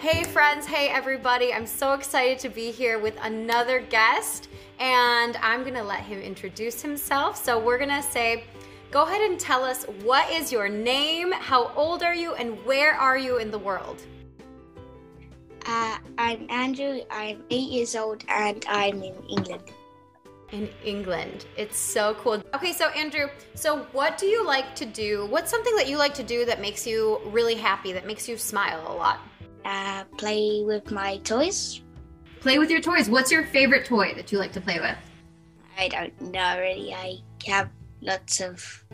Hey friends, hey everybody. I'm so excited to be here with another guest and I'm gonna let him introduce himself. So we're gonna say, go ahead and tell us what is your name, how old are you, and where are you in the world? Uh, I'm Andrew, I'm eight years old, and I'm in England. In England. It's so cool. Okay, so Andrew, so what do you like to do? What's something that you like to do that makes you really happy, that makes you smile a lot? Uh, play with my toys. Play with your toys. What's your favorite toy that you like to play with? I don't know really. I have lots of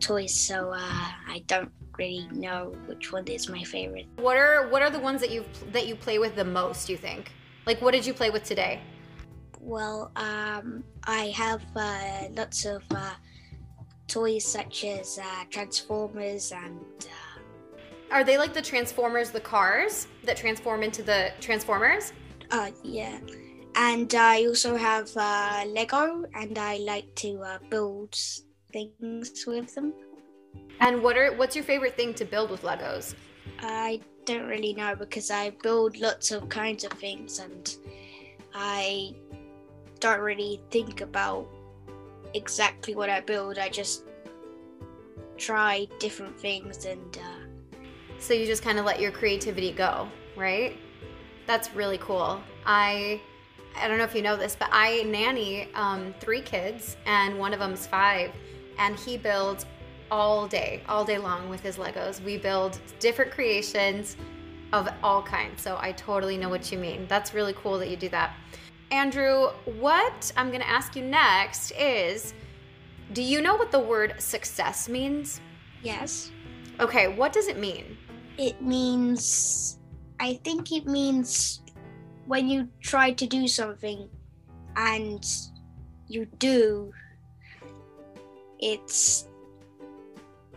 toys, so uh, I don't really know which one is my favorite. What are what are the ones that you that you play with the most? You think? Like, what did you play with today? Well, um, I have uh, lots of uh, toys such as uh, Transformers and. Are they like the Transformers, the cars that transform into the Transformers? Uh, yeah. And I also have uh, Lego, and I like to uh, build things with them. And what are what's your favorite thing to build with Legos? I don't really know because I build lots of kinds of things, and I don't really think about exactly what I build. I just try different things, and uh, So you just kind of let your creativity go, right? That's really cool. I I don't know if you know this, but I nanny um, three kids, and one of them's five, and he builds all day, all day long with his Legos. We build different creations of all kinds. So I totally know what you mean. That's really cool that you do that. Andrew, what I'm going to ask you next is do you know what the word success means? yes, Okay, what does it mean? It means. I think it means when you try to do something and you do, it's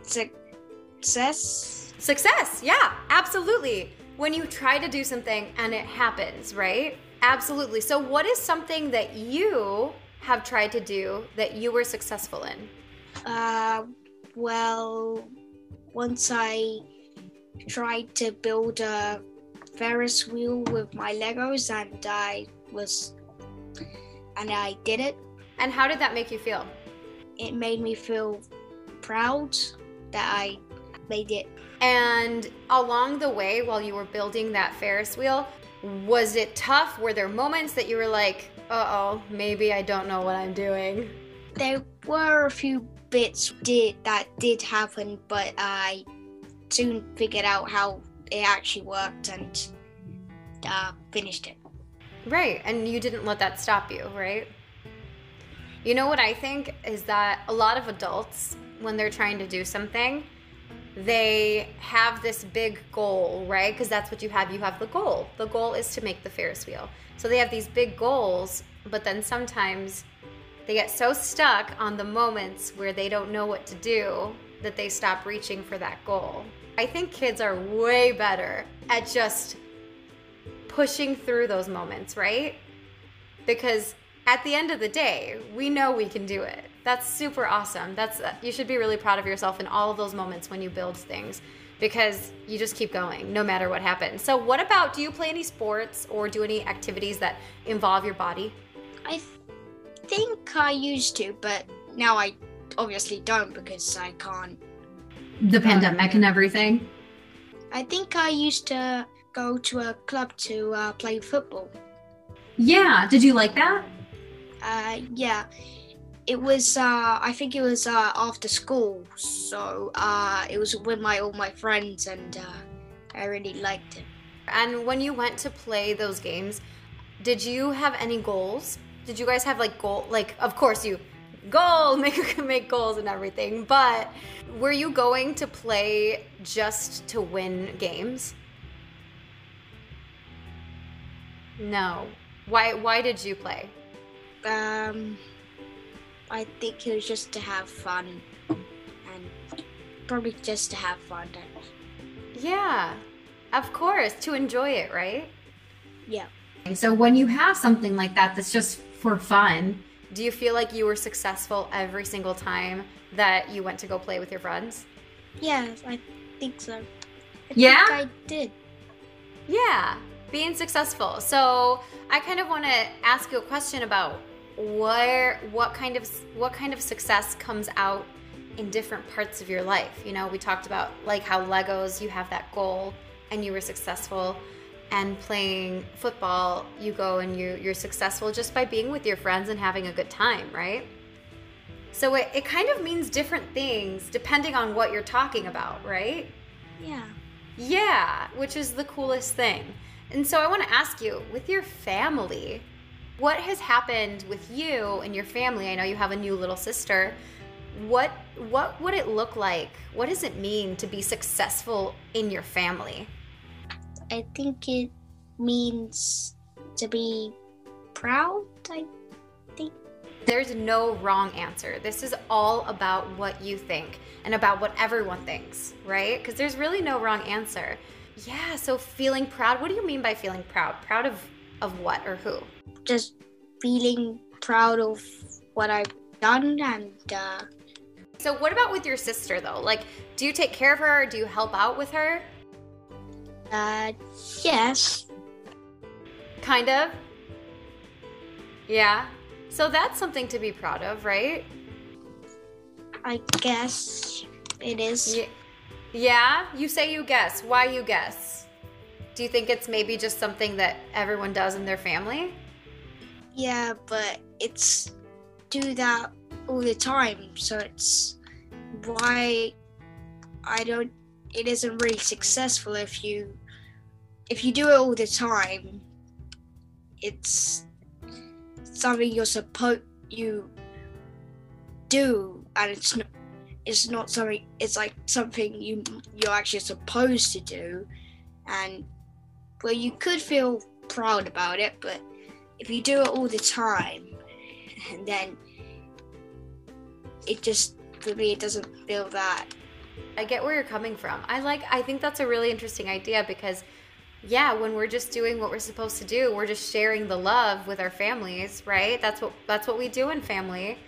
success. Success, yeah, absolutely. When you try to do something and it happens, right? Absolutely. So, what is something that you have tried to do that you were successful in? Uh, well, once I tried to build a Ferris wheel with my Legos, and I was, and I did it. And how did that make you feel? It made me feel proud that I made it. And along the way, while you were building that Ferris wheel, was it tough? Were there moments that you were like, uh oh, maybe I don't know what I'm doing? There were a few bits did that did happen, but I soon figured out how it actually worked and uh, finished it. Right, and you didn't let that stop you, right? You know what I think is that a lot of adults, when they're trying to do something, they have this big goal, right? Because that's what you have. You have the goal. The goal is to make the Ferris wheel. So they have these big goals, but then sometimes they get so stuck on the moments where they don't know what to do that they stop reaching for that goal. I think kids are way better at just pushing through those moments, right? Because at the end of the day, we know we can do it. That's super awesome. That's you should be really proud of yourself in all of those moments when you build things because you just keep going no matter what happens. So what about do you play any sports or do any activities that involve your body? I th- think I used to, but now I obviously don't because I can't. The pandemic and everything. I think I used to go to a club to uh, play football. Yeah, did you like that? Uh, yeah, it was. Uh, I think it was uh, after school, so uh, it was with my all my friends, and uh, I really liked it. And when you went to play those games, did you have any goals? Did you guys have like goal like of course you goal make make goals and everything, but were you going to play just to win games? No. Why why did you play? Um, I think it was just to have fun, and probably just to have fun. And, Yeah. Of course, to enjoy it, right? yeah. So when you have something like that that's just for fun, do you feel like you were successful every single time that you went to go play with your friends? Yes, I think so. I Yeah? think I did. Yeah, being successful. So I kind of want to ask you a question about where what kind of what kind of success comes out in different parts of your life. You know, we talked about like how Legos, you have that goal and you were successful and playing football, you go and you you're successful just by being with your friends and having a good time, right? So it, it kind of means different things depending on what you're talking about, right? Yeah. Yeah, which is the coolest thing. And so I want to ask you with your family, what has happened with you and your family? I know you have a new little sister. What what would it look like? What does it mean to be successful in your family? I think it means to be proud, I think. There's no wrong answer. This is all about what you think and about what everyone thinks, right? Because there's really no wrong answer. Yeah, so feeling proud. What do you mean by feeling proud? Proud of of what or who? Just feeling proud of what I've done and uh, So what about with your sister though? Like, do you take care of her? or Do you help out with her? Uh yes. Kind of. Yeah. So that's something to be proud of, right? I guess it is. Yeah. Yeah? You say you guess. Why you guess? Do you think it's maybe just something that everyone does in their family? Yeah, but it's do that all the time, so it's why I don't. It isn't really successful if you if you do it all the time. It's something you're supposed you do, and it's not. It's not something. It's like something you you're actually supposed to do, and well, you could feel proud about it, but if you do it all the time, and then it just for me it doesn't feel that. I get where you're coming from. I like I think that's a really interesting idea because yeah, when we're just doing what we're supposed to do, we're just sharing the love with our families, right? That's what that's what we do in family.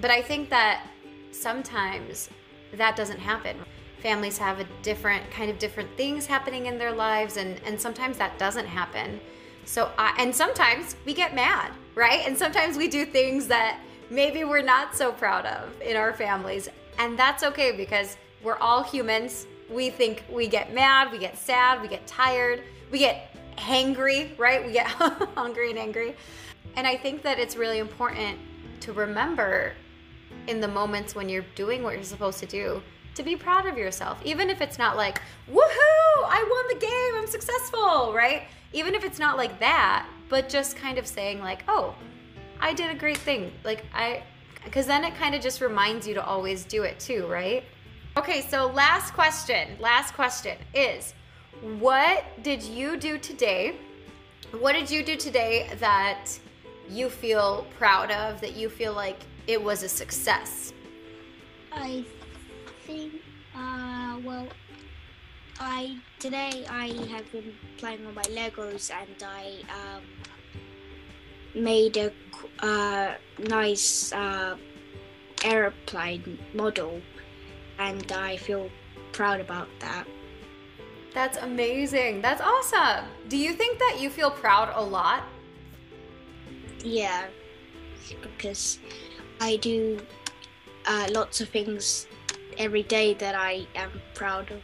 But I think that sometimes that doesn't happen. Families have a different kind of different things happening in their lives and and sometimes that doesn't happen. So I and sometimes we get mad, right? And sometimes we do things that maybe we're not so proud of in our families. And that's okay because we're all humans. We think we get mad, we get sad, we get tired, we get hangry, right? We get hungry and angry. And I think that it's really important to remember in the moments when you're doing what you're supposed to do to be proud of yourself. Even if it's not like, woohoo, I won the game, I'm successful, right? Even if it's not like that, but just kind of saying, like, oh, I did a great thing. Like, I, because then it kind of just reminds you to always do it too, right? Okay, so last question, last question is what did you do today? What did you do today that you feel proud of, that you feel like it was a success? I think. Uh, well, I today I have been playing with my Legos and I um, made a uh, nice uh, airplane model, and I feel proud about that. That's amazing. That's awesome. Do you think that you feel proud a lot? Yeah, because I do uh, lots of things every day that I am proud of.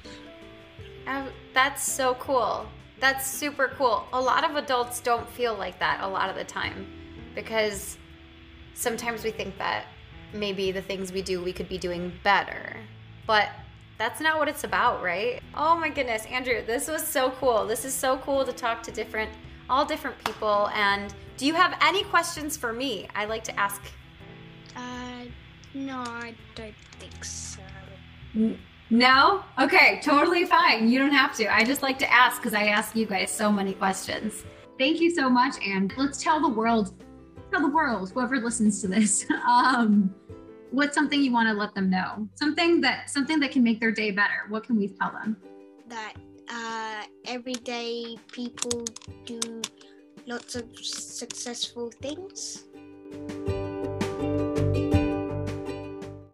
Uh, that's so cool. That's super cool. A lot of adults don't feel like that a lot of the time because sometimes we think that maybe the things we do we could be doing better. But that's not what it's about, right? Oh my goodness, Andrew, this was so cool. This is so cool to talk to different all different people and do you have any questions for me? I like to ask Uh, no, I don't think so. No? Okay, totally fine. You don't have to. I just like to ask because I ask you guys so many questions. Thank you so much, and let's tell the world, tell the world, whoever listens to this, um, what's something you want to let them know? Something that something that can make their day better. What can we tell them? That uh, everyday people do lots of successful things.